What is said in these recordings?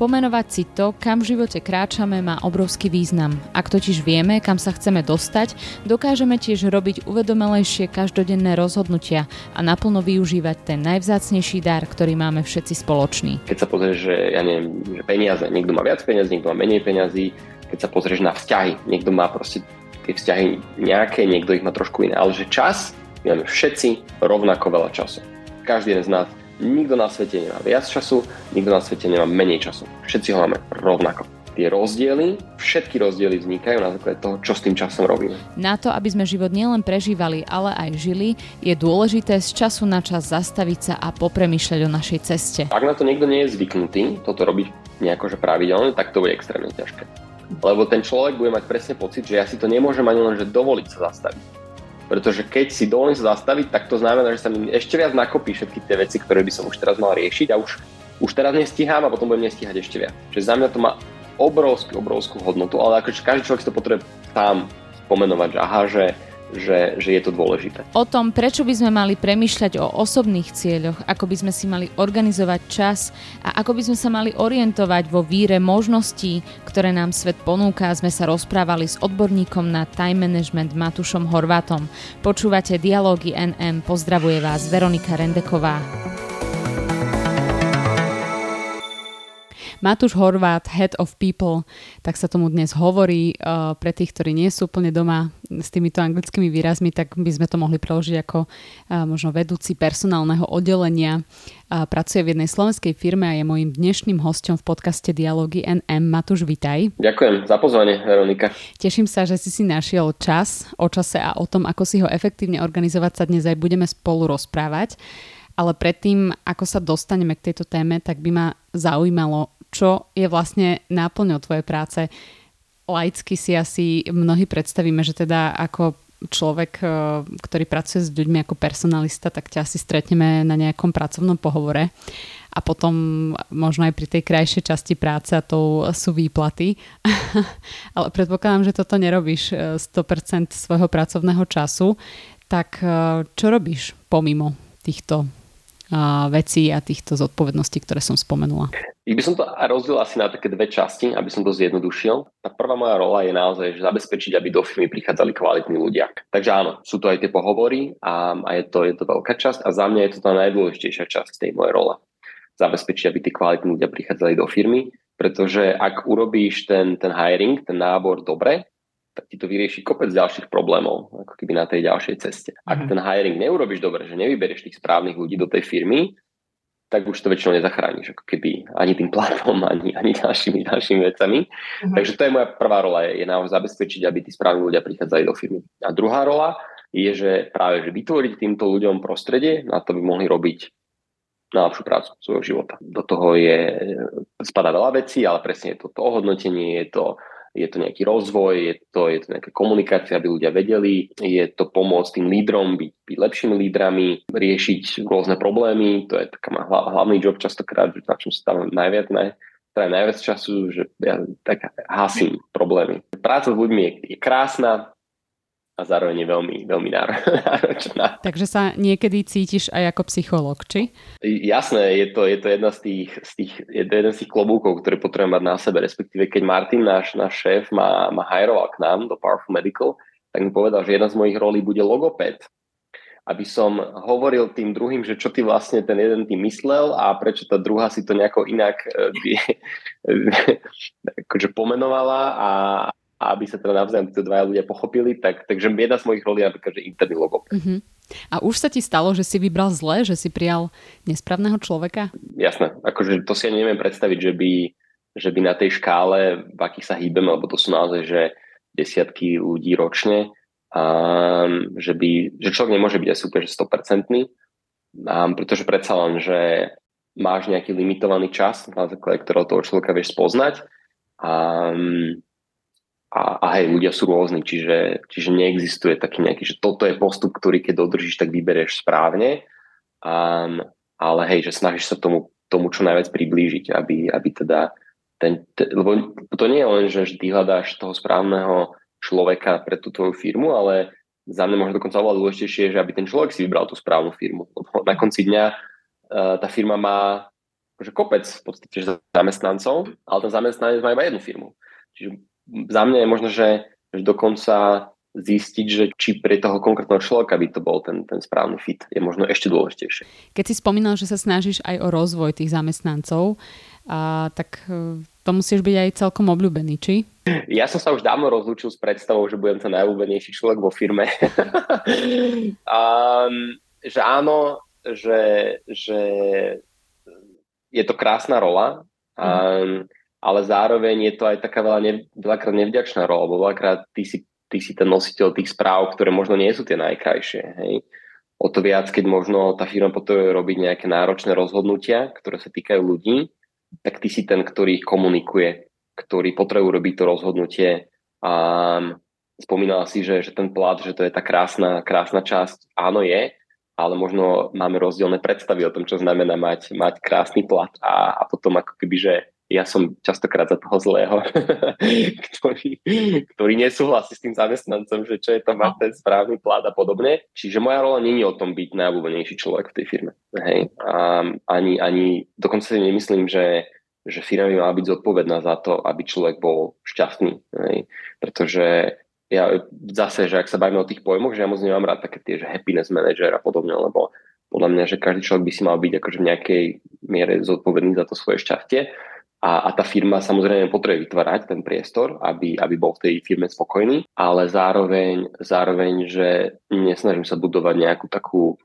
Pomenovať si to, kam v živote kráčame, má obrovský význam. Ak totiž vieme, kam sa chceme dostať, dokážeme tiež robiť uvedomelejšie každodenné rozhodnutia a naplno využívať ten najvzácnejší dar, ktorý máme všetci spoločný. Keď sa pozrieš, že ja neviem, že peniaze, niekto má viac peniazí, niekto má menej peniazí, keď sa pozrieš na vzťahy, niekto má proste tie vzťahy nejaké, niekto ich má trošku iné, ale že čas, my máme všetci rovnako veľa času. Každý jeden z nás Nikto na svete nemá viac času, nikto na svete nemá menej času. Všetci ho máme rovnako. Tie rozdiely, všetky rozdiely vznikajú na základe toho, čo s tým časom robíme. Na to, aby sme život nielen prežívali, ale aj žili, je dôležité z času na čas zastaviť sa a popremýšľať o našej ceste. Ak na to niekto nie je zvyknutý, toto robiť nejako že pravidelne, tak to bude extrémne ťažké. Lebo ten človek bude mať presne pocit, že ja si to nemôžem ani len že dovoliť sa zastaviť pretože keď si dovolím sa zastaviť, tak to znamená, že sa mi ešte viac nakopí všetky tie veci, ktoré by som už teraz mal riešiť a už, už teraz nestíham a potom budem nestíhať ešte viac. Čiže za mňa to má obrovskú, obrovskú hodnotu, ale akože každý človek si to potrebuje sám pomenovať, že aha, že že, že je to dôležité. O tom, prečo by sme mali premyšľať o osobných cieľoch, ako by sme si mali organizovať čas a ako by sme sa mali orientovať vo víre možností, ktoré nám svet ponúka, sme sa rozprávali s odborníkom na time management Matušom Horvátom. Počúvate Dialógy NM, pozdravuje vás Veronika Rendeková. Matúš Horvát, Head of People, tak sa tomu dnes hovorí. Uh, pre tých, ktorí nie sú úplne doma s týmito anglickými výrazmi, tak by sme to mohli preložiť ako uh, možno vedúci personálneho oddelenia. Uh, pracuje v jednej slovenskej firme a je môjim dnešným hostom v podcaste Dialógy NM. Matúš, vitaj. Ďakujem za pozvanie, Veronika. Teším sa, že si si našiel čas o čase a o tom, ako si ho efektívne organizovať sa dnes aj budeme spolu rozprávať. Ale predtým, ako sa dostaneme k tejto téme, tak by ma zaujímalo, čo je vlastne náplňou tvojej práce. Laicky si asi mnohí predstavíme, že teda ako človek, e, ktorý pracuje s ľuďmi ako personalista, tak ťa asi stretneme na nejakom pracovnom pohovore a potom možno aj pri tej krajšej časti práce a to sú výplaty. Ale predpokladám, že toto nerobíš 100% e, svojho pracovného času. Tak e, čo robíš pomimo týchto vecí a týchto zodpovedností, ktoré som spomenula? Ich by som to rozdelil asi na také dve časti, aby som to zjednodušil. Tá prvá moja rola je naozaj že zabezpečiť, aby do firmy prichádzali kvalitní ľudia. Takže áno, sú to aj tie pohovory a, a je, to, je to veľká časť a za mňa je to tá najdôležitejšia časť tej mojej role. Zabezpečiť, aby tí kvalitní ľudia prichádzali do firmy, pretože ak urobíš ten, ten hiring, ten nábor dobre, tak ti to vyrieši kopec ďalších problémov, ako keby na tej ďalšej ceste. Ak mm ten hiring neurobiš dobre, že nevyberieš tých správnych ľudí do tej firmy, tak už to väčšinou nezachrániš, ako keby ani tým platom, ani, ani ďalšími, ďalšími vecami. Mm-hmm. Takže to je moja prvá rola, je, je naozaj zabezpečiť, aby tí správni ľudia prichádzali do firmy. A druhá rola je, že práve že vytvoriť týmto ľuďom prostredie, na to by mohli robiť najlepšiu prácu svojho života. Do toho je, spada veľa vecí, ale presne je to to ohodnotenie, je to je to nejaký rozvoj, je to, je to nejaká komunikácia, aby ľudia vedeli, je to pomôcť tým lídrom byť, byť lepšími lídrami, riešiť rôzne problémy, to je taká hlavný job častokrát, na čom sa tam najviac, naj, teda najviac času, že ja tak hasím problémy. Práca s ľuďmi je, je krásna, a zároveň je veľmi, veľmi náročná. Takže sa niekedy cítiš aj ako psychológ, či? Jasné, je to, je to jedna z tých, z tých, je to jeden z tých klobúkov, ktoré potrebujem mať na sebe, respektíve keď Martin, náš, náš šéf, ma, ma hajroval k nám do Powerful Medical, tak mi povedal, že jedna z mojich rolí bude logoped aby som hovoril tým druhým, že čo ty vlastne ten jeden tým myslel a prečo tá druhá si to nejako inak e, akože pomenovala a, a aby sa teda navzájom títo dvaja ľudia pochopili, tak, takže jedna z mojich rolí je napríklad, že interný logo. Uh-huh. A už sa ti stalo, že si vybral zle, že si prijal nesprávneho človeka? Jasné, akože to si ja neviem predstaviť, že by, že by na tej škále, v akých sa hýbeme, lebo to sú naozaj, že desiatky ľudí ročne, um, že, by, že človek nemôže byť asi úplne 100%, um, pretože predsa len, že máš nejaký limitovaný čas, na základe ktorého toho človeka vieš spoznať. Um, a, a hej, ľudia sú rôzni, čiže, čiže neexistuje taký nejaký, že toto je postup, ktorý keď dodržíš, tak vyberieš správne, um, ale hej, že snažíš sa tomu, tomu čo najviac priblížiť, aby, aby teda ten, ten, lebo to nie je len, že ty hľadáš toho správneho človeka pre tú tvoju firmu, ale za mňa možno dokonca oveľa dôležitejšie, že aby ten človek si vybral tú správnu firmu. Lebo na konci dňa uh, tá firma má že kopec v podstate zamestnancov, ale ten zamestnanec má iba jednu firmu. Čiže za mňa je možno, že, že dokonca zistiť, že či pre toho konkrétneho človeka by to bol ten, ten správny fit, je možno ešte dôležitejšie. Keď si spomínal, že sa snažíš aj o rozvoj tých zamestnancov, a, tak e, to musíš byť aj celkom obľúbený, či? Ja som sa už dávno rozlúčil s predstavou, že budem ten najobľúbenejší človek vo firme. um, že áno, že, že je to krásna rola, um, ale zároveň je to aj taká veľa ne, veľakrát nevďačná rola, lebo veľakrát ty si ty si ten nositeľ tých správ, ktoré možno nie sú tie najkrajšie. Hej. O to viac, keď možno tá firma potrebuje robiť nejaké náročné rozhodnutia, ktoré sa týkajú ľudí, tak ty si ten, ktorý ich komunikuje, ktorý potrebuje robiť to rozhodnutie. A spomínala si, že, že ten plat, že to je tá krásna, krásna časť. Áno je, ale možno máme rozdielne predstavy o tom, čo znamená mať, mať krásny plat a, a potom ako keby, že ja som častokrát za toho zlého, ktorý, ktorý nesúhlasí s tým zamestnancom, že čo je to mať ten správny plat a podobne. Čiže moja rola není o tom byť najobľúbenejší človek v tej firme. Hej. A ani, ani, dokonca si nemyslím, že, že firma by mala byť zodpovedná za to, aby človek bol šťastný. Hej. Pretože ja zase, že ak sa bavíme o tých pojmoch, že ja moc nemám rád také tie, že happiness manager a podobne, lebo podľa mňa, že každý človek by si mal byť akože v nejakej miere zodpovedný za to svoje šťastie a, a tá firma samozrejme potrebuje vytvárať ten priestor, aby, aby bol v tej firme spokojný, ale zároveň, zároveň, že nesnažím sa budovať nejakú takú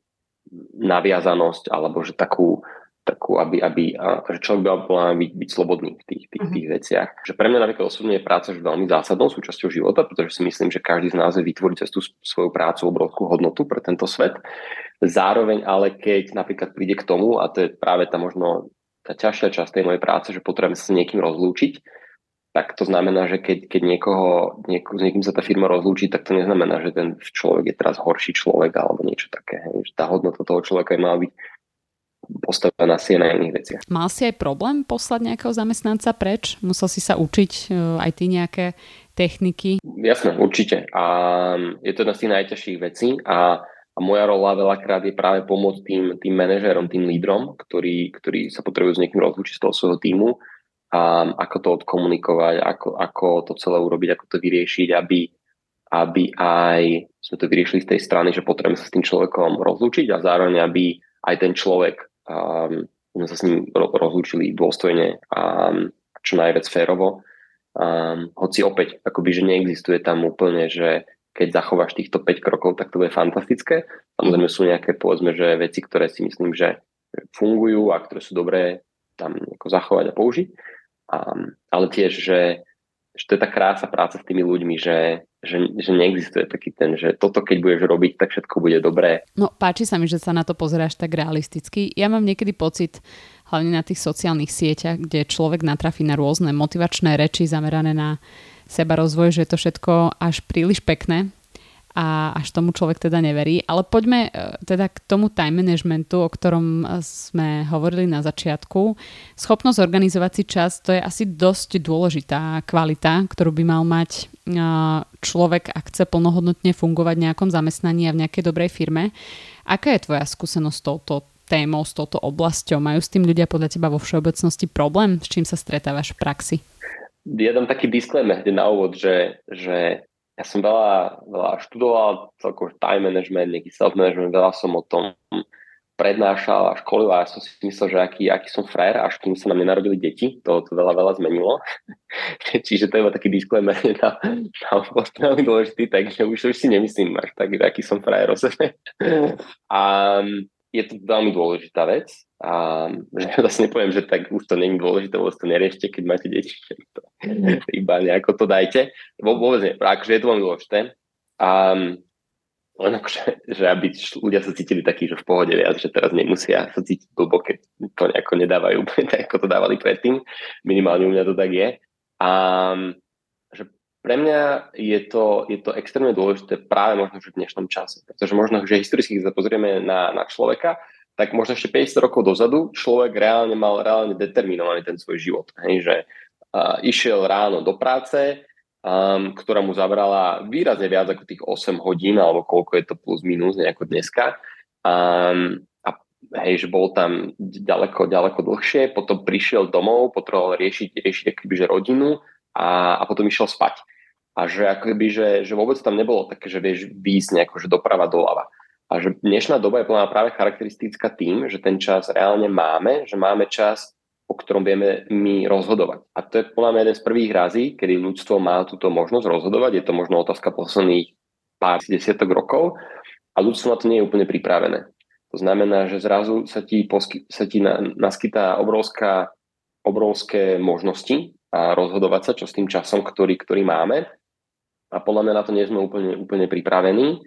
naviazanosť alebo že takú, takú aby, aby a, že človek by mal byť, byť slobodný v tých, tých, mhm. tých veciach. Že pre mňa napríklad osobne je práca že veľmi zásadnou súčasťou života, pretože si myslím, že každý z nás vie vytvoriť cez tú svoju prácu obrovskú hodnotu pre tento svet. Zároveň ale keď napríklad príde k tomu, a to je práve tá možno tá ťažšia časť tej mojej práce, že potrebujem sa s niekým rozlúčiť, tak to znamená, že keď, keď niekoho, nieko, s niekým sa tá firma rozlúči, tak to neznamená, že ten človek je teraz horší človek alebo niečo také. Hej. Tá hodnota toho človeka je mala byť postavená si na iných veciach. Mal si aj problém poslať nejakého zamestnanca preč? Musel si sa učiť e, aj ty nejaké techniky? Jasné, určite. A je to jedna z tých najťažších vecí a a moja rola veľakrát je práve pomôcť tým, tým manažérom, tým lídrom, ktorí, ktorí sa potrebujú s niekým rozlúčiť z toho svojho týmu a ako to odkomunikovať, ako, ako to celé urobiť, ako to vyriešiť, aby, aby aj sme to vyriešili z tej strany, že potrebujeme sa s tým človekom rozlúčiť a zároveň, aby aj ten človek um, sme sa s ním rozlúčili dôstojne a čo najviac férovo. Um, hoci opäť, akoby, že neexistuje tam úplne, že keď zachováš týchto 5 krokov, tak to bude fantastické. Samozrejme sú nejaké, povedzme, že veci, ktoré si myslím, že fungujú a ktoré sú dobré tam zachovať a použiť. A, ale tiež, že, že to je tá krása práca s tými ľuďmi, že, že, že neexistuje taký ten, že toto keď budeš robiť, tak všetko bude dobré. No páči sa mi, že sa na to pozeráš tak realisticky. Ja mám niekedy pocit, hlavne na tých sociálnych sieťach, kde človek natrafí na rôzne motivačné reči zamerané na seba rozvoj, že je to všetko až príliš pekné a až tomu človek teda neverí. Ale poďme e, teda k tomu time managementu, o ktorom sme hovorili na začiatku. Schopnosť organizovať si čas, to je asi dosť dôležitá kvalita, ktorú by mal mať e, človek, ak chce plnohodnotne fungovať v nejakom zamestnaní a v nejakej dobrej firme. Aká je tvoja skúsenosť s touto témou, s touto oblasťou? Majú s tým ľudia podľa teba vo všeobecnosti problém? S čím sa stretávaš v praxi? Ja dám taký disclaimer na úvod, že, že ja som veľa, veľa študoval celkovo time management, nejaký self-management, veľa som o tom prednášal a školil a ja som si myslel, že aký, aký som frajer, až kým sa nám nenarodili deti, to, to veľa, veľa zmenilo. Čiže to je taký disclaimer na, na veľmi dôležitý, takže už, už si nemyslím až tak, aký som frajer o sebe. A je to veľmi dôležitá vec a že zase nepoviem, že tak už to není dôležité, vôbec to neriešte, keď máte deti, to, iba nejako to dajte. Vôbec nie, akože je to veľmi dôležité. A len akože, že aby ľudia sa cítili takí, že v pohode viac, že teraz nemusia sa cítiť blbo, keď to nejako nedávajú tak, ako to dávali predtým. Minimálne u mňa to tak je. A pre mňa je to, je to extrémne dôležité práve možno v dnešnom čase. Pretože možno, že historicky, sa pozrieme na, na človeka, tak možno ešte 50 rokov dozadu človek reálne mal reálne determinovaný ten svoj život. Hej, že uh, išiel ráno do práce, um, ktorá mu zabrala výrazne viac ako tých 8 hodín, alebo koľko je to plus minus nejako dneska. Um, a hej, že bol tam ďaleko, ďaleko dlhšie, potom prišiel domov, potreboval riešiť, riešiť akoby, že rodinu a, a potom išiel spať. A že akoby, že, že vôbec tam nebolo také, že vieš výjsť nejako, že doprava, doľava. A že dnešná doba je plná práve charakteristická tým, že ten čas reálne máme, že máme čas, o ktorom vieme my rozhodovať. A to je podľa mňa jeden z prvých razí, kedy ľudstvo má túto možnosť rozhodovať. Je to možno otázka posledných pár desiatok rokov a ľudstvo na to nie je úplne pripravené. To znamená, že zrazu sa ti, posky, sa ti na, naskytá obrovská, obrovské možnosti a rozhodovať sa, čo s tým časom, ktorý, ktorý máme. A podľa mňa na to nie sme úplne, úplne pripravení.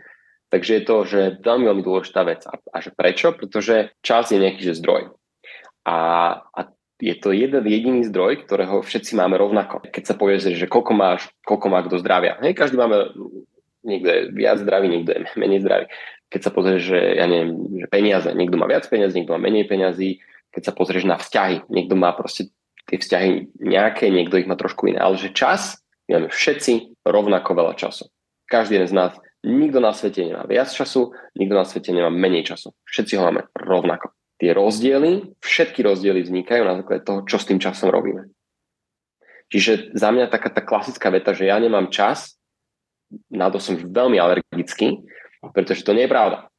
Takže je to že veľmi, veľmi dôležitá vec. A, a že prečo? Pretože čas je nejaký že zdroj. A, a je to jeden jediný zdroj, ktorého všetci máme rovnako. Keď sa povie, že koľko máš, koľko má kto zdravia. Hej, každý máme, niekto je viac zdravý, niekto je menej zdravý. Keď sa pozrieš, že ja neviem, že peniaze, niekto má viac peniazí, niekto má menej peniazí. Keď sa pozrieš na vzťahy, niekto má proste tie vzťahy nejaké, niekto ich má trošku iné. Ale že čas, my máme všetci rovnako veľa času. Každý jeden z nás Nikto na svete nemá viac času, nikto na svete nemá menej času. Všetci ho máme rovnako. Tie rozdiely, všetky rozdiely vznikajú na základe toho, čo s tým časom robíme. Čiže za mňa taká tá klasická veta, že ja nemám čas, na to som veľmi alergický, pretože to nie je pravda.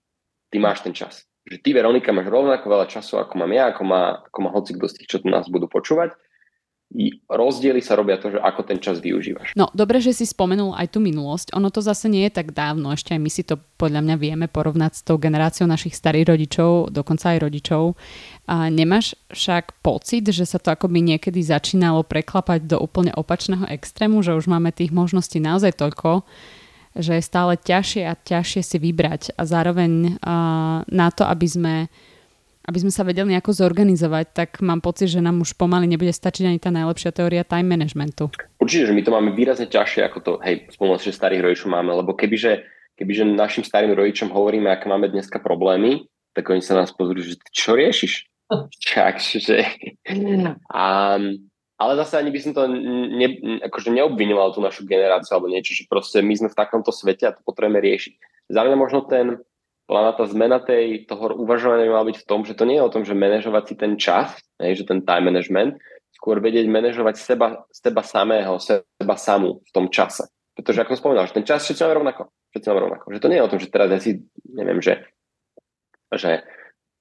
Ty máš ten čas. Že ty, Veronika, máš rovnako veľa času, ako mám ja, ako má, ako má hoci kto z tých, čo nás budú počúvať rozdiely sa robia to, že ako ten čas využívaš. No, dobre, že si spomenul aj tú minulosť. Ono to zase nie je tak dávno, ešte aj my si to podľa mňa vieme porovnať s tou generáciou našich starých rodičov, dokonca aj rodičov. A nemáš však pocit, že sa to akoby niekedy začínalo preklapať do úplne opačného extrému, že už máme tých možností naozaj toľko, že je stále ťažšie a ťažšie si vybrať a zároveň uh, na to, aby sme aby sme sa vedeli nejako zorganizovať, tak mám pocit, že nám už pomaly nebude stačiť ani tá najlepšia teória time managementu. Určite, že my to máme výrazne ťažšie, ako to, hej, spomínal že starých rodičov máme, lebo kebyže, kebyže našim starým rodičom hovoríme, aké máme dneska problémy, tak oni sa nás pozrú, že čo riešiš? Čak, že... A, ale zase ani by som to ne, akože neobvinoval tú našu generáciu alebo niečo, že proste my sme v takomto svete a to potrebujeme riešiť. Za mňa možno ten, podľa tá zmena tej, toho uvažovania mala byť v tom, že to nie je o tom, že manažovať si ten čas, ne, že ten time management, skôr vedieť manažovať seba, seba samého, seba samú v tom čase. Pretože ako som spomínal, že ten čas všetci máme rovnako. Všetci máme rovnako. Že to nie je o tom, že teraz ja si, neviem, že, že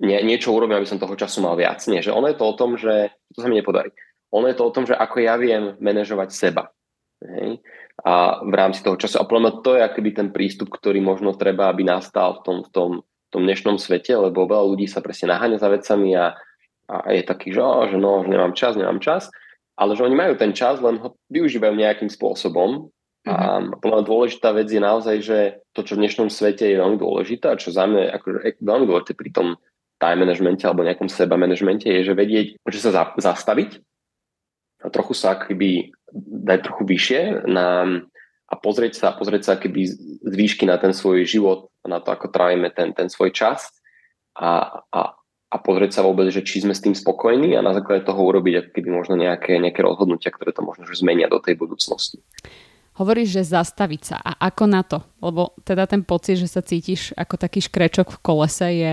nie, niečo urobím, aby som toho času mal viac. Nie, že ono je to o tom, že to sa mi nepodarí. Ono je to o tom, že ako ja viem manažovať seba. Hej? A v rámci toho času. A podľa mňa to je akýby ten prístup, ktorý možno treba, aby nastal v tom, v tom, v tom dnešnom svete, lebo veľa ľudí sa presne naháňa za vecami a, a je taký, že, oh, že no, že nemám čas, nemám čas, ale že oni majú ten čas, len ho využívajú nejakým spôsobom. Mm-hmm. A mhm. podľa mňa dôležitá vec je naozaj, že to, čo v dnešnom svete je veľmi dôležité a čo za mňa je akože veľmi dôležité pri tom time managemente alebo nejakom seba managemente je, že vedieť, že sa za, zastaviť a trochu sa akoby dať trochu vyššie na, a pozrieť sa, pozrieť sa keby z výšky na ten svoj život, na to, ako trávime ten, ten svoj čas a, a, a pozrieť sa vôbec, že či sme s tým spokojní a na základe toho urobiť ako keby možno nejaké, nejaké rozhodnutia, ktoré to možno že zmenia do tej budúcnosti. Hovoríš, že zastaviť sa. A ako na to? Lebo teda ten pocit, že sa cítiš ako taký škrečok v kolese je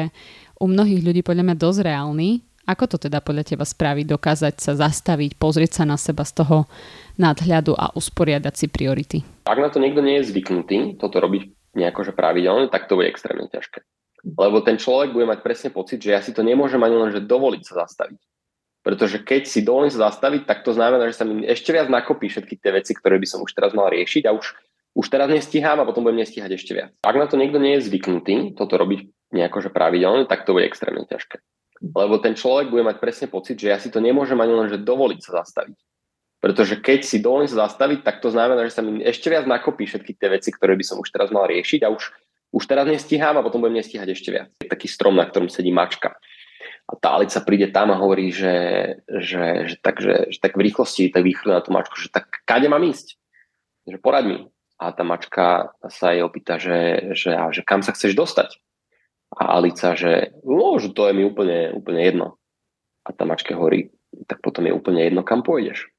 u mnohých ľudí podľa mňa dosť reálny ako to teda podľa teba spraviť, dokázať sa zastaviť, pozrieť sa na seba z toho nadhľadu a usporiadať si priority? Ak na to niekto nie je zvyknutý, toto robiť nejako že pravidelne, tak to bude extrémne ťažké. Lebo ten človek bude mať presne pocit, že ja si to nemôžem ani len že dovoliť sa zastaviť. Pretože keď si dovolím sa zastaviť, tak to znamená, že sa mi ešte viac nakopí všetky tie veci, ktoré by som už teraz mal riešiť a už, už teraz nestíham a potom budem nestíhať ešte viac. Ak na to niekto nie je zvyknutý, toto robiť nejako že pravidelne, tak to bude extrémne ťažké. Lebo ten človek bude mať presne pocit, že ja si to nemôžem ani len že dovoliť sa zastaviť. Pretože keď si dovolím sa zastaviť, tak to znamená, že sa mi ešte viac nakopí všetky tie veci, ktoré by som už teraz mal riešiť a už, už teraz nestíham a potom budem nestíhať ešte viac. Je taký strom, na ktorom sedí mačka. A tá Alica príde tam a hovorí, že, že, že, tak, že, že tak v rýchlosti tak východ na tú mačku, že tak kade mám ísť? Že poraď mi. A tá mačka sa jej opýta, že, že, že kam sa chceš dostať? A Alica, že no, že to je mi úplne, úplne jedno. A tá mačka hovorí, tak potom je úplne jedno, kam pôjdeš.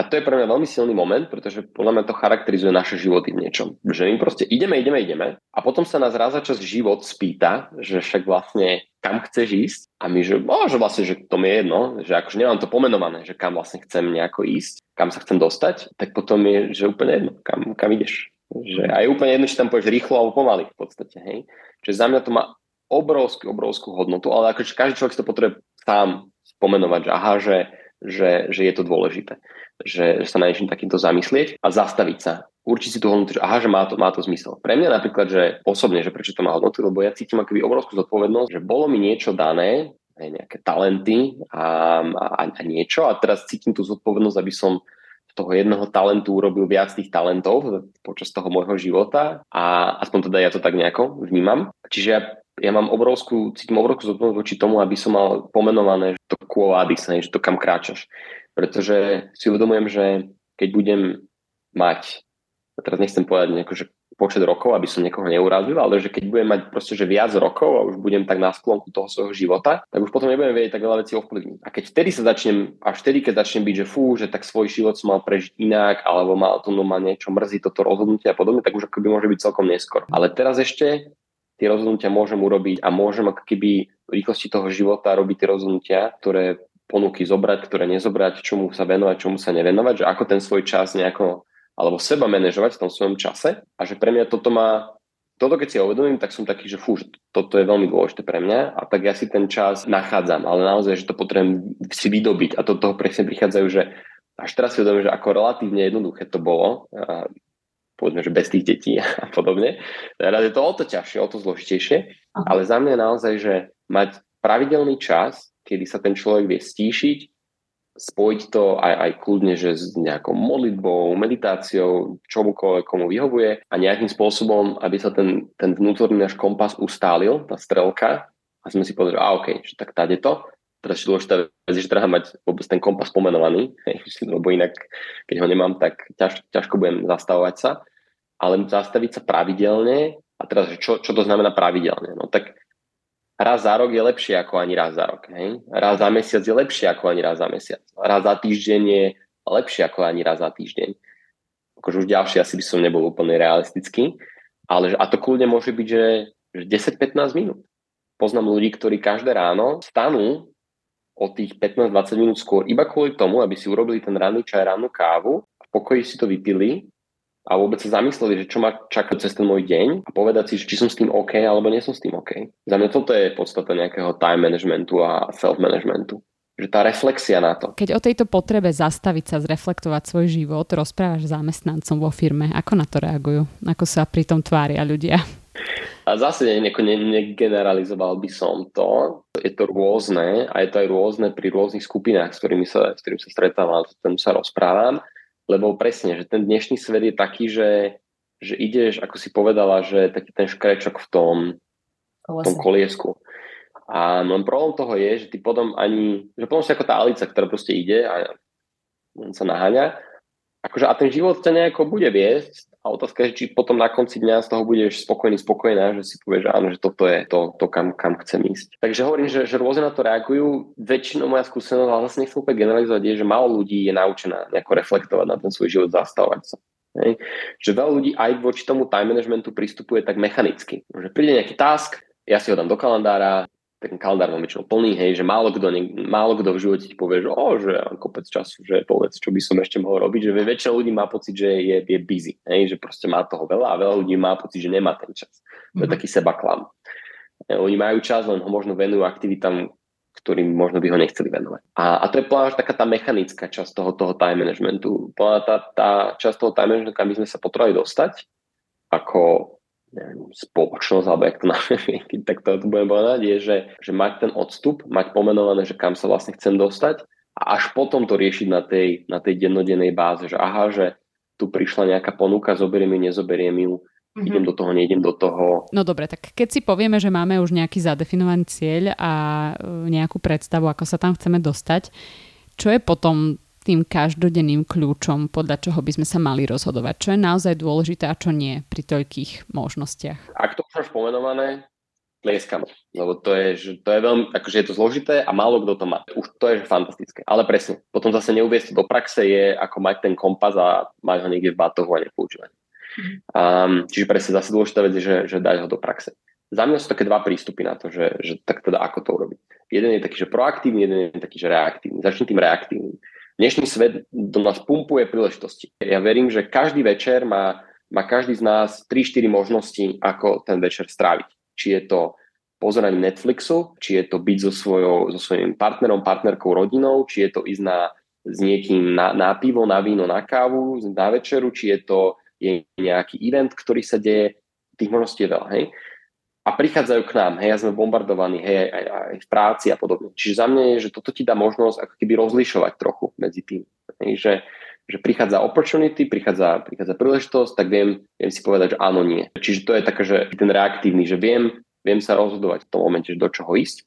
A to je pre mňa veľmi silný moment, pretože podľa mňa to charakterizuje naše životy v niečom. Že my proste ideme, ideme, ideme a potom sa nás raz za čas život spýta, že však vlastne kam chceš ísť a my, že, že vlastne, že to mi je jedno, že akože nemám to pomenované, že kam vlastne chcem nejako ísť, kam sa chcem dostať, tak potom je, že úplne jedno, kam, kam ideš. Že aj úplne jedno, či tam pôjdeš rýchlo alebo pomaly v podstate. Hej. Čiže za mňa to má obrovskú, obrovskú hodnotu, ale akože každý človek si to potrebuje sám spomenovať, že aha, že, že, že je to dôležité že, že sa na niečím takýmto zamyslieť a zastaviť sa. Určiť si tú hodnotu, že aha, že má to, má to zmysel. Pre mňa napríklad, že osobne, že prečo to má hodnotu, lebo ja cítim akoby obrovskú zodpovednosť, že bolo mi niečo dané, aj nejaké talenty a, a, a niečo a teraz cítim tú zodpovednosť, aby som toho jedného talentu urobil viac tých talentov počas toho môjho života a aspoň teda ja to tak nejako vnímam. Čiže ja, mám obrovskú, cítim obrovskú zodpovednosť voči tomu, aby som mal pomenované že to quo vadis, že to kam kráčaš pretože si uvedomujem, že keď budem mať, a teraz nechcem povedať nejako, že počet rokov, aby som niekoho neurazil, ale že keď budem mať proste že viac rokov a už budem tak na sklonku toho svojho života, tak už potom nebudem vedieť tak veľa vecí ovplyvniť. A keď vtedy sa začnem, až vtedy, keď začnem byť, že fú, že tak svoj život som mal prežiť inak, alebo mal to no, niečo mrzí toto rozhodnutie a podobne, tak už akoby môže byť celkom neskoro. Ale teraz ešte tie rozhodnutia môžem urobiť a môžem ako keby v rýchlosti toho života robiť tie rozhodnutia, ktoré ponuky zobrať, ktoré nezobrať, čomu sa venovať, čomu sa nevenovať, že ako ten svoj čas nejako, alebo seba manažovať v tom svojom čase a že pre mňa toto má, toto keď si uvedomím, tak som taký, že fú, že toto je veľmi dôležité pre mňa a tak ja si ten čas nachádzam, ale naozaj, že to potrebujem si vydobiť a to toho presne prichádzajú, že až teraz si uvedomím, že ako relatívne jednoduché to bolo, a povedzme, že bez tých detí a podobne. Teraz je to o to ťažšie, o to zložitejšie, ale za mňa naozaj, že mať pravidelný čas kedy sa ten človek vie stíšiť, spojiť to aj, aj kľudne, že s nejakou modlitbou, meditáciou, čomukoľvek komu vyhovuje a nejakým spôsobom, aby sa ten, ten vnútorný náš kompas ustálil, tá strelka a sme si povedali, a OK, že tak tady to. Teraz je dôležitá že treba mať vôbec ten kompas pomenovaný, lebo inak, keď ho nemám, tak ťaž, ťažko budem zastavovať sa. Ale zastaviť sa pravidelne, a teraz, čo, čo to znamená pravidelne? No tak raz za rok je lepšie ako ani raz za rok. Hej? Raz za mesiac je lepšie ako ani raz za mesiac. Raz za týždeň je lepšie ako ani raz za týždeň. Akože už ďalšie asi by som nebol úplne realistický. Ale, a to kľudne môže byť, že, že 10-15 minút. Poznám ľudí, ktorí každé ráno stanú o tých 15-20 minút skôr iba kvôli tomu, aby si urobili ten ranný čaj, rannú kávu, v pokoji si to vypili a vôbec sa zamysleli, že čo ma čaká cez ten môj deň a povedať si, či som s tým OK alebo nie som s tým OK. Za mňa toto je podstata nejakého time managementu a self-managementu že tá reflexia na to. Keď o tejto potrebe zastaviť sa, zreflektovať svoj život, rozprávaš zamestnancom vo firme, ako na to reagujú? Ako sa pri tom tvária ľudia? A zase ne, ne, negeneralizoval by som to. Je to rôzne a je to aj rôzne pri rôznych skupinách, s ktorými sa, s ktorými sa stretávam, s ktorými sa rozprávam lebo presne, že ten dnešný svet je taký, že, že ideš, ako si povedala, že taký ten škrečok v tom, v tom koliesku. A len problém toho je, že ty potom ani, že potom si ako tá Alica, ktorá proste ide a sa naháňa, akože a ten život ťa nejako bude viesť a otázka je, či potom na konci dňa z toho budeš spokojný, spokojná, že si povieš, že áno, že toto je to, to kam, kam chcem ísť. Takže hovorím, že, že rôzne na to reagujú. Väčšinou moja skúsenosť, ale zase nechcem úplne generalizovať, je, že málo ľudí je naučená nejako reflektovať na ten svoj život, zastavovať sa. Hej. Že veľa ľudí aj voči tomu time managementu pristupuje tak mechanicky. Že príde nejaký task, ja si ho dám do kalendára, ten kalendár mám väčšinou plný, hej, že málo kto, ne, málo kto v živote ti povie, že o, že kopec času, že povedz, čo by som ešte mohol robiť, že väčšina ľudí má pocit, že je, je busy, hej, že proste má toho veľa a veľa ľudí má pocit, že nemá ten čas. To je mm-hmm. taký seba klam. Oni majú čas, len ho možno venujú aktivitám, ktorým možno by ho nechceli venovať. A, a to je pláž taká tá mechanická časť toho, toho time managementu. Tá, tá časť toho time managementu, kam by sme sa potrebovali dostať, ako neviem, spoločnosť, alebo jak to nazvem, tak to, to budem povedať, je, že, že mať ten odstup, mať pomenované, že kam sa vlastne chcem dostať a až potom to riešiť na tej, na tej dennodennej báze, že aha, že tu prišla nejaká ponuka, zoberiem ju, nezoberiem ju, mm-hmm. idem do toho, neidem do toho. No dobre, tak keď si povieme, že máme už nejaký zadefinovaný cieľ a e, nejakú predstavu, ako sa tam chceme dostať, čo je potom tým každodenným kľúčom, podľa čoho by sme sa mali rozhodovať? Čo je naozaj dôležité a čo nie pri toľkých možnostiach? Ak to už máš pomenované, Tlieskam, lebo to je, že to je veľmi, akože je to zložité a málo kto to má. Už to je fantastické. Ale presne, potom zase neuviesť to do praxe je ako mať ten kompas a mať ho niekde v batohu a nepoužívať. Um, čiže presne zase dôležitá vec je, že, že dať ho do praxe. Za mňa sú také dva prístupy na to, že, že tak teda ako to urobiť. Jeden je taký, že proaktívny, jeden je taký, že reaktívny. Začnem tým reaktívnym. Dnešný svet do nás pumpuje príležitosti. Ja verím, že každý večer má, má každý z nás 3-4 možnosti, ako ten večer stráviť či je to pozeranie Netflixu, či je to byť so, svojou, so svojím partnerom, partnerkou, rodinou, či je to ísť na, s niekým na, na pivo, na víno, na kávu, na večeru, či je to je nejaký event, ktorý sa deje, tých možností je veľa, hej. A prichádzajú k nám, hej, a sme bombardovaní, hej, aj, aj v práci a podobne. Čiže za mňa je, že toto ti dá možnosť ako keby rozlišovať trochu medzi tým, hej, že, že prichádza opportunity, prichádza, prichádza príležitosť, tak viem, viem si povedať, že áno, nie. Čiže to je také, že ten reaktívny, že viem, viem sa rozhodovať v tom momente, že do čoho ísť.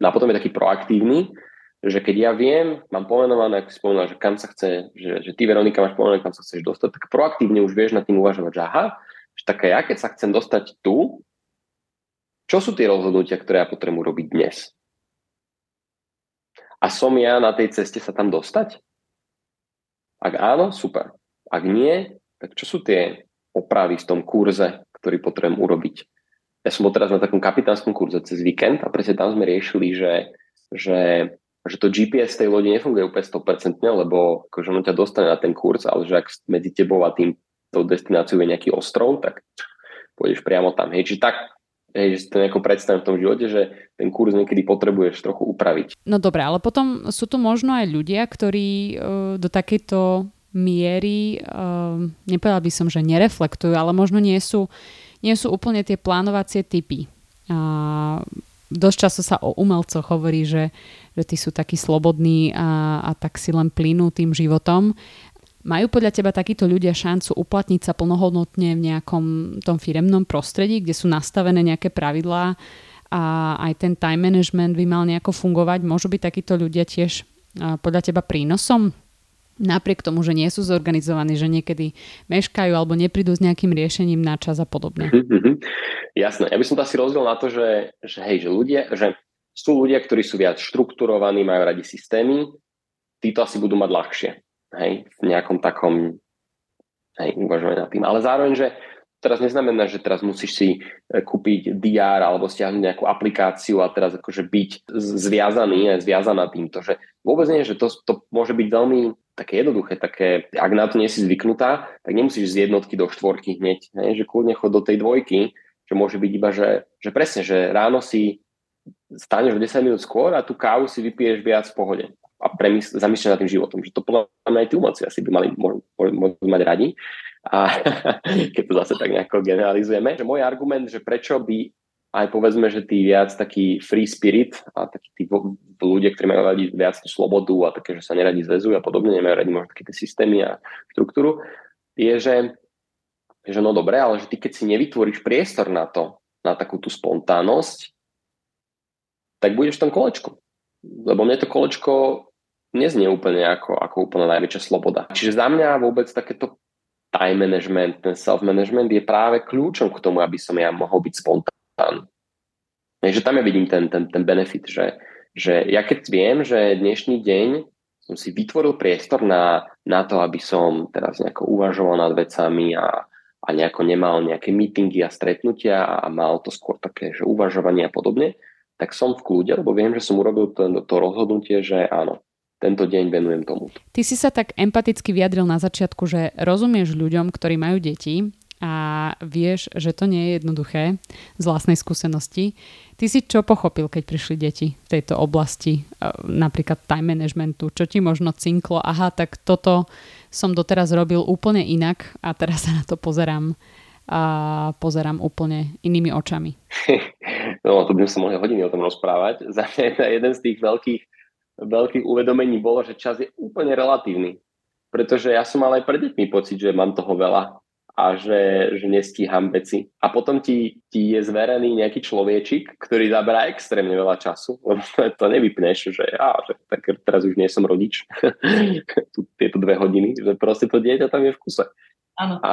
No a potom je taký proaktívny, že keď ja viem, mám pomenované, ako si spomínal, že kam sa chce, že, že ty Veronika máš pomenované, kam sa chceš dostať, tak proaktívne už vieš nad tým uvažovať, že aha, že také ja keď sa chcem dostať tu, čo sú tie rozhodnutia, ktoré ja potrebujem robiť dnes? A som ja na tej ceste sa tam dostať? Ak áno, super. Ak nie, tak čo sú tie opravy v tom kurze, ktorý potrebujem urobiť? Ja som bol teraz na takom kapitánskom kurze cez víkend a presne tam sme riešili, že, že, že to GPS tej lodi nefunguje úplne 100%, lebo akože ono ťa dostane na ten kurz, ale že ak medzi tebou a tým tou destináciou je nejaký ostrov, tak pôjdeš priamo tam. Hej, čiže tak, hej, že si to nejako predstavím v tom živote, že ten kurz niekedy potrebuješ trochu upraviť. No dobre, ale potom sú tu možno aj ľudia, ktorí uh, do takejto miery, uh, nepovedal by som, že nereflektujú, ale možno nie sú, nie sú úplne tie plánovacie typy. Uh, dosť často sa o umelcoch hovorí, že, že tí sú takí slobodní a, a tak si len plynú tým životom. Majú podľa teba takíto ľudia šancu uplatniť sa plnohodnotne v nejakom tom firemnom prostredí, kde sú nastavené nejaké pravidlá a aj ten time management by mal nejako fungovať? Môžu byť takíto ľudia tiež podľa teba prínosom? Napriek tomu, že nie sú zorganizovaní, že niekedy meškajú alebo neprídu s nejakým riešením na čas a podobne. Mm-hmm. Jasné. Ja by som to asi rozdiel na to, že, že hej, že ľudia, že sú ľudia, ktorí sú viac štrukturovaní, majú radi systémy, títo asi budú mať ľahšie hej, v nejakom takom hej, uvažovaní nad tým. Ale zároveň, že teraz neznamená, že teraz musíš si e, kúpiť DR alebo stiahnuť nejakú aplikáciu a teraz akože byť zviazaný, zviazaná týmto, že vôbec nie, že to, to môže byť veľmi také jednoduché, také, ak na to nie si zvyknutá, tak nemusíš z jednotky do štvorky hneď, hej, že kľudne chod do tej dvojky, že môže byť iba, že, že presne, že ráno si staneš o 10 minút skôr a tú kávu si vypiješ viac v pohode a premysl- zamýšľať nad tým životom. Že to podľa mňa aj tí umelci asi by mali môžu mať radi. A keď to zase tak nejako generalizujeme. Že môj argument, že prečo by aj povedzme, že tí viac taký free spirit a takí tí ľudia, ktorí majú radi viac tú slobodu a také, že sa neradi zväzujú a podobne, nemajú radi možno také tie systémy a štruktúru, je, že, že no dobre, ale že ty keď si nevytvoríš priestor na to, na takú tú spontánnosť, tak budeš v tom kolečku. Lebo mne to kolečko neznie úplne ako, ako úplne najväčšia sloboda. Čiže za mňa vôbec takéto time management, ten self-management je práve kľúčom k tomu, aby som ja mohol byť spontánny. Takže tam ja vidím ten, ten, ten benefit, že, že ja keď viem, že dnešný deň som si vytvoril priestor na, na to, aby som teraz nejako uvažoval nad vecami a, a nejako nemal nejaké meetingy a stretnutia a mal to skôr také, že uvažovanie a podobne, tak som v kľude, lebo viem, že som urobil to, to rozhodnutie, že áno, tento deň venujem tomu. Ty si sa tak empaticky vyjadril na začiatku, že rozumieš ľuďom, ktorí majú deti a vieš, že to nie je jednoduché z vlastnej skúsenosti. Ty si čo pochopil, keď prišli deti v tejto oblasti, e, napríklad time managementu? Čo ti možno cinklo? Aha, tak toto som doteraz robil úplne inak a teraz sa na to pozerám a pozerám úplne inými očami. No, to by sme mohli hodiny o tom rozprávať. Za mňa jeden z tých veľkých veľkých uvedomení bolo, že čas je úplne relatívny. Pretože ja som mal aj pred deťmi pocit, že mám toho veľa a že, že nestíham veci. A potom ti, ti je zverený nejaký človečik, ktorý zaberá extrémne veľa času, lebo to, nevypneš, že, á, že tak teraz už nie som rodič, tieto dve hodiny, že proste to dieťa tam je v kuse. Áno. A,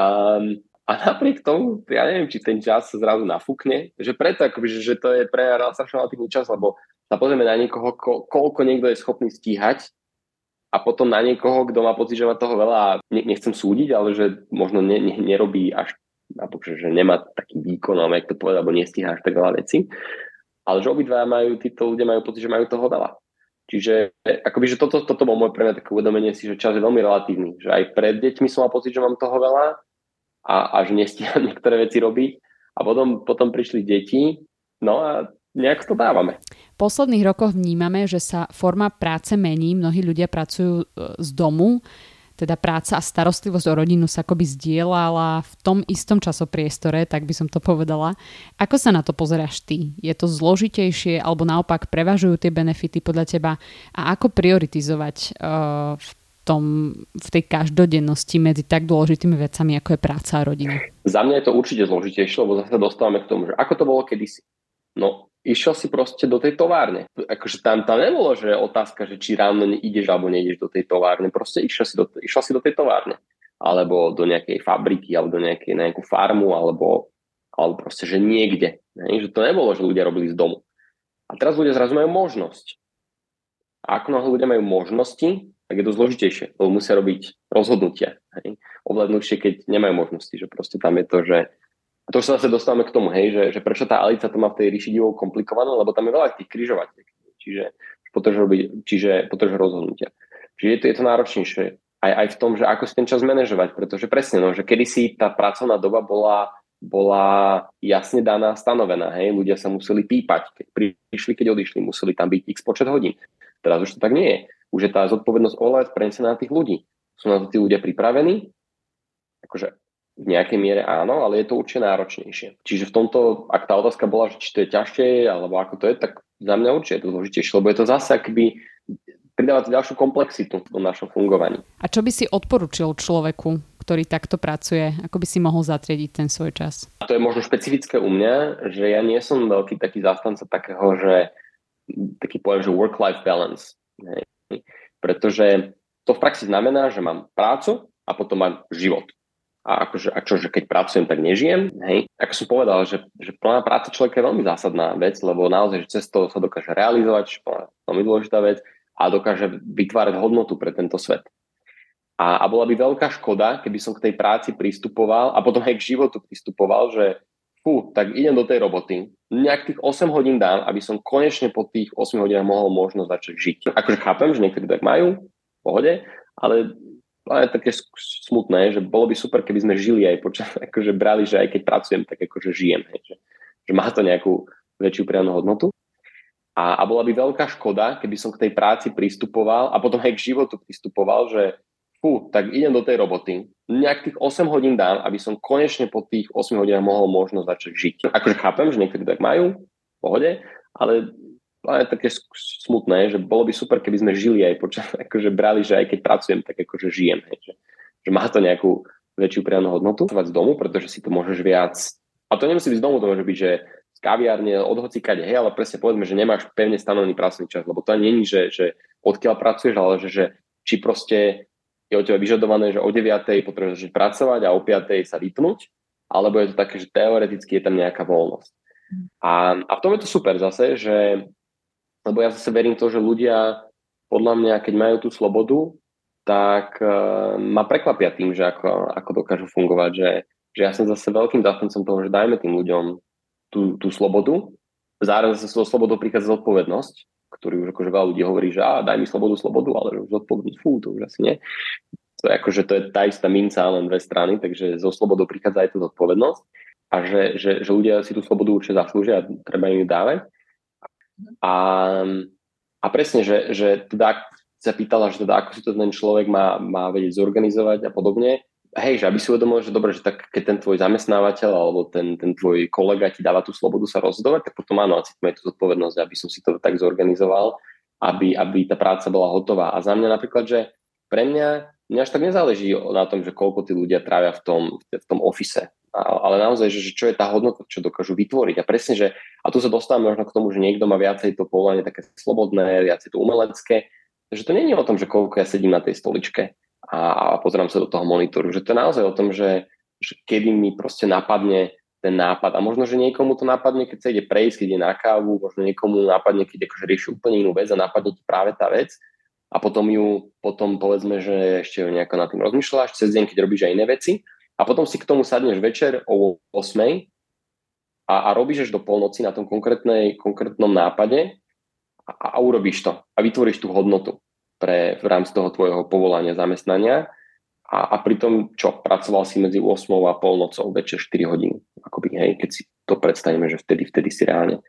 a napriek tomu, ja neviem, či ten čas sa zrazu nafúkne, že preto akoby, že, to je pre strašne čas, lebo sa pozrieme na niekoho, ko, koľko niekto je schopný stíhať a potom na niekoho, kto má pocit, že má toho veľa a ne, nechcem súdiť, ale že možno ne, ne, nerobí až, alebo že, nemá taký výkon, alebo jak to povedať, alebo nestíha až tak veľa veci. Ale že obidva majú, títo ľudia majú pocit, že majú toho veľa. Čiže akoby, že toto, toto bolo môj pre mňa také uvedomenie si, že čas je veľmi relatívny. Že aj pred deťmi som mal pocit, že mám toho veľa a, a že nestíham niektoré veci robiť. A potom, potom prišli deti, no a nejak to dávame. V posledných rokoch vnímame, že sa forma práce mení. Mnohí ľudia pracujú e, z domu teda práca a starostlivosť o rodinu sa akoby zdieľala v tom istom časopriestore, tak by som to povedala. Ako sa na to pozeráš ty? Je to zložitejšie alebo naopak prevažujú tie benefity podľa teba? A ako prioritizovať uh, v tom, v tej každodennosti medzi tak dôležitými vecami, ako je práca a rodina? Za mňa je to určite zložitejšie, lebo zase dostávame k tomu, že ako to bolo kedysi. No, išiel si proste do tej továrne. Akože tam, tam nebolo, že otázka, že či ráno ideš alebo neideš do tej továrne. Proste išiel si do, išiel si do tej továrne. Alebo do nejakej fabriky, alebo do nejakej, nejakú farmu, alebo, alebo proste, že niekde. Ne? Že to nebolo, že ľudia robili z domu. A teraz ľudia zrazu majú možnosť. A ako náhle ľudia majú možnosti, tak je to zložitejšie, lebo musia robiť rozhodnutia. Hej? Oveľa keď nemajú možnosti, že proste tam je to, že a to sa zase dostávame k tomu, hej, že, že prečo tá Alica to má v tej ríši divov komplikované, lebo tam je veľa tých križovatek. Čiže potrebuješ, robiť, čiže potrebuješ rozhodnutia. Čiže je to, je to náročnejšie aj, aj v tom, že ako si ten čas manažovať, pretože presne, no, že kedysi tá pracovná doba bola, bola jasne daná, stanovená. Hej? Ľudia sa museli pípať, keď prišli, keď odišli, museli tam byť x počet hodín. Teraz už to tak nie je. Už je tá zodpovednosť oveľa prenesená na tých ľudí. Sú na to tí ľudia pripravení? Akože v nejakej miere áno, ale je to určite náročnejšie. Čiže v tomto, ak tá otázka bola, že či to je ťažšie, alebo ako to je, tak za mňa určite je to zložitejšie, lebo je to zase akby pridáva to ďalšiu komplexitu v našom fungovaní. A čo by si odporučil človeku, ktorý takto pracuje? Ako by si mohol zatriediť ten svoj čas? A to je možno špecifické u mňa, že ja nie som veľký taký zástanca takého, že taký pojem, že work-life balance. Hej. Pretože to v praxi znamená, že mám prácu a potom mám život a akože, a čo, že keď pracujem, tak nežijem. Hej. Ako som povedal, že, že plná práca človeka je veľmi zásadná vec, lebo naozaj, že cez to sa dokáže realizovať, čo je veľmi dôležitá vec, a dokáže vytvárať hodnotu pre tento svet. A, a bola by veľká škoda, keby som k tej práci pristupoval a potom aj k životu pristupoval, že fú, tak idem do tej roboty, nejak tých 8 hodín dám, aby som konečne po tých 8 hodinách mohol možno začať žiť. Akože chápem, že niektorí tak majú, v pohode, ale ale také smutné, že bolo by super, keby sme žili aj počas, akože brali, že aj keď pracujem, tak akože žijem, hej, že, že má to nejakú väčšiu priamú hodnotu. A, a bola by veľká škoda, keby som k tej práci pristupoval a potom aj k životu pristupoval, že fú, tak idem do tej roboty, nejak tých 8 hodín dám, aby som konečne po tých 8 hodinách mohol možno začať žiť. Akože chápem, že niektorí tak majú, v pohode, ale ale také smutné, že bolo by super, keby sme žili aj počas, akože brali, že aj keď pracujem, tak akože žijem, hej, že, že má to nejakú väčšiu prianú hodnotu z domu, pretože si to môžeš viac, a to nemusí byť z domu, to môže byť, že z kaviárne, od hocikade, hej, ale presne povedzme, že nemáš pevne stanovený pracovný čas, lebo to nie je, že, že odkiaľ pracuješ, ale že, že či proste je od teba vyžadované, že o 9. potrebuješ pracovať a o 5. sa vypnúť, alebo je to také, že teoreticky je tam nejaká voľnosť. A, a v tom je to super zase, že lebo ja zase verím to, že ľudia podľa mňa, keď majú tú slobodu, tak uh, ma prekvapia tým, že ako, ako dokážu fungovať, že, že ja som zase veľkým zastancom toho, že dajme tým ľuďom tú, tú slobodu, zároveň zase so slobodou prichádza zodpovednosť, ktorý už akože veľa ľudí hovorí, že á, daj mi slobodu, slobodu, ale už zodpovednosť, fú, to už asi nie. To je akože to je tá istá minca, len dve strany, takže zo slobodou prichádza aj tú zodpovednosť a že, že, že ľudia si tú slobodu určite zaslúžia a treba im ju dávať. A, a presne, že, že teda sa pýtala, že teda ako si to ten človek má, má vedieť zorganizovať a podobne. Hej, že aby si uvedomil, že dobre, že tak keď ten tvoj zamestnávateľ alebo ten, ten tvoj kolega ti dáva tú slobodu sa rozhodovať, tak potom áno, cítime tú zodpovednosť, aby som si to tak zorganizoval, aby, aby tá práca bola hotová. A za mňa napríklad, že pre mňa, mňa až tak nezáleží na tom, že koľko tí ľudia trávia v tom, v tom ofise ale naozaj, že, čo je tá hodnota, čo dokážu vytvoriť. A presne, že, a tu sa dostávame možno k tomu, že niekto má viacej to povolanie také slobodné, viacej to umelecké, že to je o tom, že koľko ja sedím na tej stoličke a, a pozerám sa do toho monitoru, že to je naozaj o tom, že, že kedy mi proste napadne ten nápad. A možno, že niekomu to napadne, keď sa ide prejsť, keď ide na kávu, možno niekomu napadne, keď akože rieši úplne inú vec a napadne ti práve tá vec a potom ju, potom povedzme, že ešte nejako nad tým rozmýšľaš cez deň, keď robíš aj iné veci a potom si k tomu sadneš večer o 8 a, a robíš až do polnoci na tom konkrétnom nápade a, a urobíš to. A vytvoríš tú hodnotu pre, v rámci toho tvojho povolania, zamestnania. A, a pritom čo, pracoval si medzi 8 a polnocou, večer 4 hodiny, akoby, hej, keď si to predstavíme, že vtedy, vtedy si reálne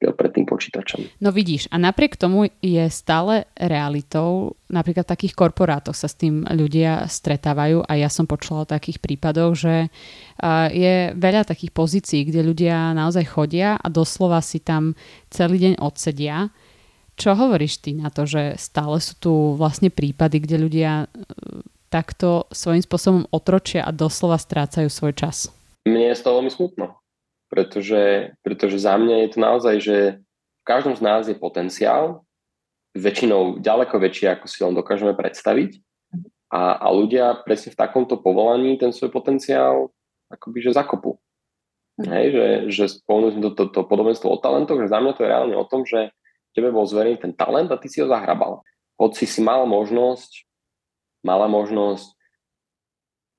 pred tým počítačom. No vidíš, a napriek tomu je stále realitou, napríklad v takých korporátoch sa s tým ľudia stretávajú a ja som počula o takých prípadoch, že je veľa takých pozícií, kde ľudia naozaj chodia a doslova si tam celý deň odsedia. Čo hovoríš ty na to, že stále sú tu vlastne prípady, kde ľudia takto svojím spôsobom otročia a doslova strácajú svoj čas? Mne je z toho veľmi smutno, pretože, pretože za mňa je to naozaj, že v každom z nás je potenciál, väčšinou ďaleko väčší, ako si len dokážeme predstaviť. A, a ľudia presne v takomto povolaní ten svoj potenciál akoby, že zakopú. Hej, že, že spomenuli to, to, podobenstvo o talentoch, že za mňa to je reálne o tom, že tebe bol zverený ten talent a ty si ho zahrabal. Hoci si mal možnosť mala možnosť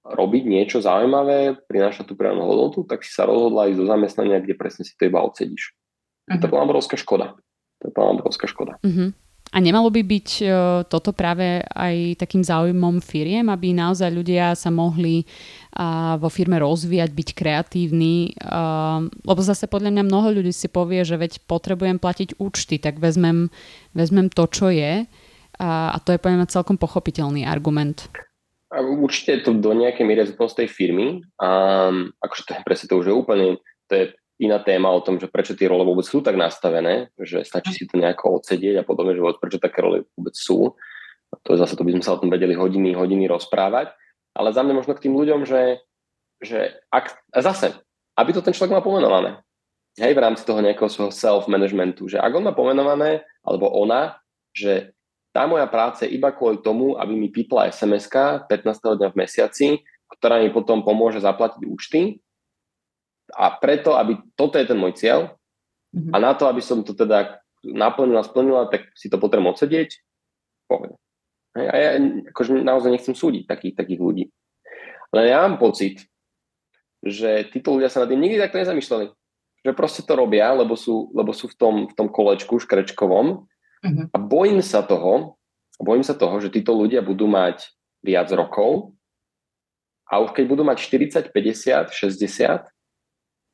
robiť niečo zaujímavé, prinášať tú pridanú hodnotu, tak si sa rozhodla ísť do zamestnania, kde presne si to iba odsedíš. Uh-huh. To bola obrovská škoda. To bola obrovská škoda. Uh-huh. A nemalo by byť uh, toto práve aj takým záujmom firiem, aby naozaj ľudia sa mohli uh, vo firme rozvíjať, byť kreatívni, uh, lebo zase podľa mňa mnoho ľudí si povie, že veď potrebujem platiť účty, tak vezmem, vezmem to, čo je a, to je poviem celkom pochopiteľný argument. Určite je to do nejakej miery zodpovednosť tej firmy. A akože to je presne to už je úplne, to je iná téma o tom, že prečo tie role vôbec sú tak nastavené, že stačí si to nejako odsedieť a podobne, že prečo také role vôbec sú. A to je zase, to by sme sa o tom vedeli hodiny, hodiny rozprávať. Ale za mňa možno k tým ľuďom, že, že ak, a zase, aby to ten človek má pomenované. Hej, v rámci toho nejakého svojho self-managementu, že ak on má pomenované, alebo ona, že tá moja práca je iba kvôli tomu, aby mi pipla sms 15. dňa v mesiaci, ktorá mi potom pomôže zaplatiť účty. A preto, aby toto je ten môj cieľ, mm-hmm. a na to, aby som to teda naplnila, splnila, tak si to potrebujem odsedieť. Pohode. A ja akože naozaj nechcem súdiť takých, takých ľudí. Ale ja mám pocit, že títo ľudia sa nad tým nikdy takto nezamýšľali. Že proste to robia, lebo sú, lebo sú v, tom, v tom kolečku škrečkovom Uh-huh. A bojím sa toho, bojím sa toho, že títo ľudia budú mať viac rokov a už keď budú mať 40, 50, 60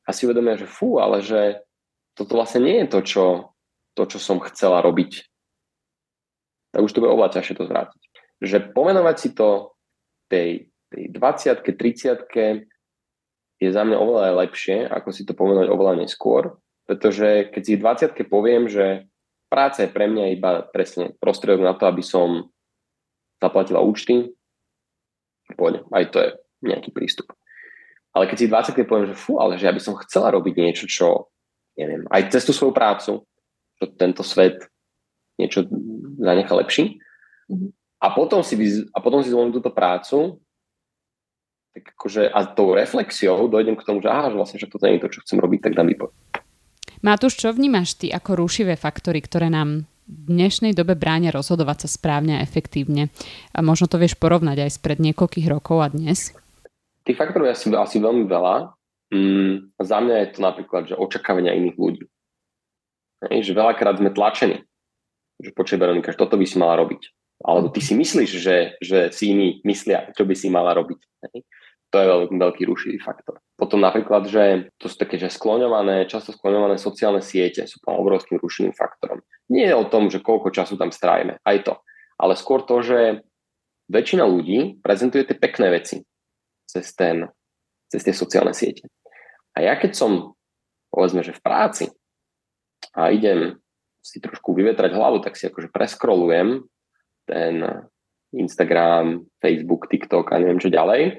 a si uvedomia, že fú, ale že toto vlastne nie je to, čo, to, čo som chcela robiť. Tak už to bude oveľa ťažšie to zvrátiť. Že pomenovať si to tej, tej 20 30 je za mňa oveľa lepšie, ako si to pomenovať oveľa neskôr, pretože keď si v 20 poviem, že práca je pre mňa iba presne prostriedok na to, aby som zaplatila účty. Pôjde, aj to je nejaký prístup. Ale keď si 20 poviem, že fú, ale že ja by som chcela robiť niečo, čo, neviem, aj cez tú svoju prácu, čo tento svet niečo zanecha lepší. Mm-hmm. A potom si, a potom si zvolím túto prácu, tak akože, a tou reflexiou dojdem k tomu, že aha, že vlastne, že toto nie je to, čo chcem robiť, tak dám vypoď. Matúš, čo vnímaš ty ako rušivé faktory, ktoré nám v dnešnej dobe bránia rozhodovať sa správne a efektívne? A možno to vieš porovnať aj spred niekoľkých rokov a dnes? Tých faktorov je asi, asi veľmi veľa. Mm, za mňa je to napríklad, že očakávania iných ľudí. Hej, že veľakrát sme tlačení. Že počuj, Veronika, že toto by si mala robiť. Alebo ty si myslíš, že, že si iní myslia, čo by si mala robiť. Hej. To je veľký, veľký rušivý faktor. Potom napríklad, že to sú také, že skloňované, často skloňované sociálne siete sú tam obrovským rušivým faktorom. Nie je o tom, že koľko času tam strávime, aj to. Ale skôr to, že väčšina ľudí prezentuje tie pekné veci cez, ten, cez tie sociálne siete. A ja keď som, povedzme, že v práci a idem si trošku vyvetrať hlavu, tak si akože preskrolujem ten Instagram, Facebook, TikTok a neviem čo ďalej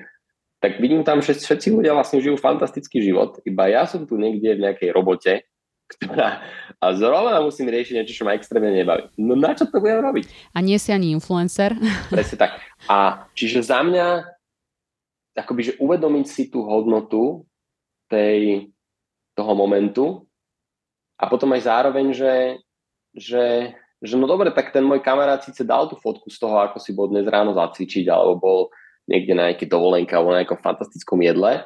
tak vidím tam, že všetci ľudia vlastne žijú fantastický život, iba ja som tu niekde v nejakej robote, ktorá, a zrovna musím riešiť niečo, čo ma extrémne nebaví. No na čo to budem robiť? A nie si ani influencer. Presne tak. A čiže za mňa, akoby, že uvedomiť si tú hodnotu tej, toho momentu a potom aj zároveň, že, že, že no dobre, tak ten môj kamarát síce dal tú fotku z toho, ako si bol dnes ráno zacvičiť, alebo bol niekde na nejaké dovolenke alebo na nejakom fantastickom jedle,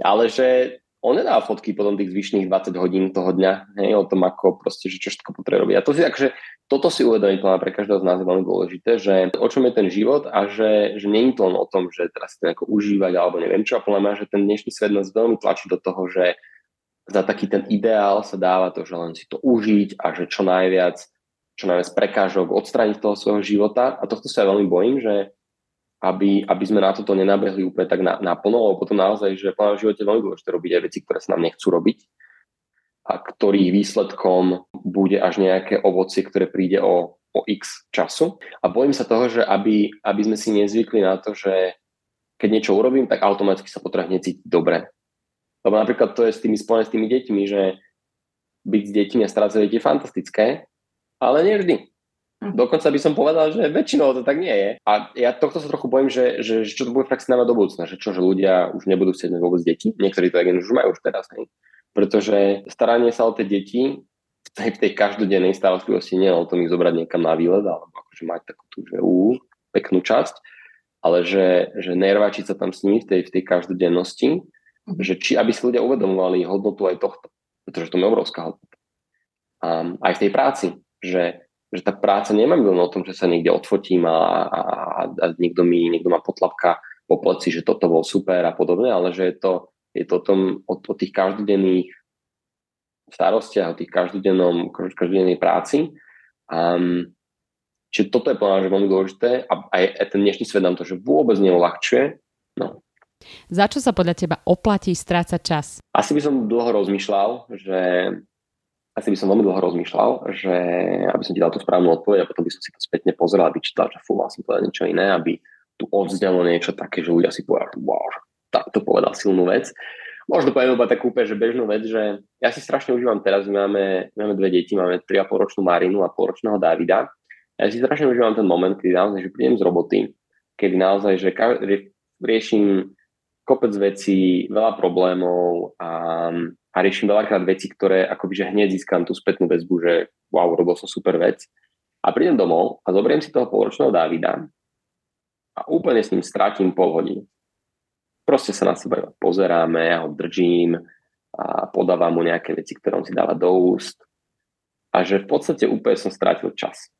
ale že on nedá fotky potom tých zvyšných 20 hodín toho dňa, hej, o tom, ako proste, že čo všetko potrebuje robiť. A to si takže toto si uvedomiť pre každého z nás je veľmi dôležité, že o čom je ten život a že, že je to len o tom, že teraz to nejako užívať alebo neviem čo, a podľa že ten dnešný svet nás veľmi tlačí do toho, že za taký ten ideál sa dáva to, že len si to užiť a že čo najviac, čo najviac prekážok odstrániť toho svojho života. A tohto sa ja veľmi bojím, že aby, aby sme na toto nenabehli úplne tak na, naplno, lebo potom naozaj, že v živote veľmi dôležité robiť aj veci, ktoré sa nám nechcú robiť a ktorých výsledkom bude až nejaké ovocie, ktoré príde o, o x času. A bojím sa toho, že aby, aby sme si nezvykli na to, že keď niečo urobím, tak automaticky sa potrebuje cítiť dobre. Lebo napríklad to je s tými spojené s tými deťmi, že byť s deťmi a deti je fantastické, ale nie vždy. Hm. Dokonca by som povedal, že väčšinou to tak nie je. A ja tohto sa trochu bojím, že, že, že čo to bude fakt znamená do budúcna, že čo, že ľudia už nebudú chcieť mať vôbec deti. Niektorí to už majú už teraz. Hej. Pretože staranie sa o tie deti v tej, v tej každodennej starostlivosti nie je o tom ich zobrať niekam na výlet, alebo akože mať takú tú, že ú, peknú časť, ale že, že nervačiť sa tam s nimi v tej, v tej každodennosti, mm. že či, aby si ľudia uvedomovali hodnotu aj tohto, pretože to je obrovská hodnota. Um, aj v tej práci, že že tá práca nemá len o tom, že sa niekde odfotím a, a, a niekto, mi, niekto ma potlapka po pleci, že toto bol super a podobne, ale že je to, je to o, tom, o, o tých každodenných starostiach, o tých každodennom, každodennej práci. Um, čiže toto je plná, že veľmi dôležité a aj ten dnešný svet nám to, že vôbec neulahčuje. No. Za čo sa podľa teba oplatí strácať čas? Asi by som dlho rozmýšľal, že asi by som veľmi dlho rozmýšľal, že aby som ti dal tú správnu odpoveď a potom by som si to spätne pozrel a vyčítal, že fú, mal som povedať niečo iné, aby tu odznelo niečo také, že ľudia si povedali, wow, tak to povedal silnú vec. Možno poviem iba takú úplne, že bežnú vec, že ja si strašne užívam teraz, my máme, my máme dve deti, máme 3,5 ročnú Marinu a polročného Davida. Ja si strašne užívam ten moment, kedy naozaj, že prídem z roboty, kedy naozaj, že riešim kopec vecí, veľa problémov a a riešim veľakrát veci, ktoré akoby že hneď získam tú spätnú väzbu, že wow, robil som super vec. A prídem domov a zoberiem si toho poločného Davida a úplne s ním stratím pol hodiny. Proste sa na seba pozeráme, ja ho držím a podávam mu nejaké veci, ktoré on si dáva do úst. A že v podstate úplne som strátil čas.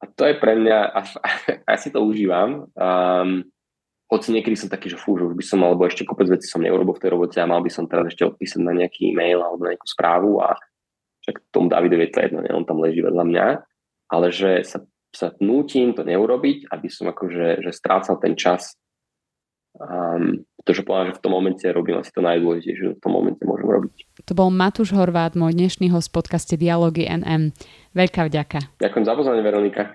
A to je pre mňa, a, ja si to užívam, um, hoci niekedy som taký, že fú, že už by som, alebo ešte kopec veci som neurobil v tej robote a mal by som teraz ešte odpísať na nejaký e-mail alebo na nejakú správu a však tomu Davidovi je to jedno, ne? on tam leží vedľa mňa, ale že sa, sa nútim to neurobiť, aby som akože že strácal ten čas, um, pretože povedal, že v tom momente robím asi to najdôležitejšie, že v tom momente môžem robiť. To bol Matúš Horvát, môj dnešný host v podcaste Dialógy NM. Veľká vďaka. Ďakujem za pozvanie, Veronika.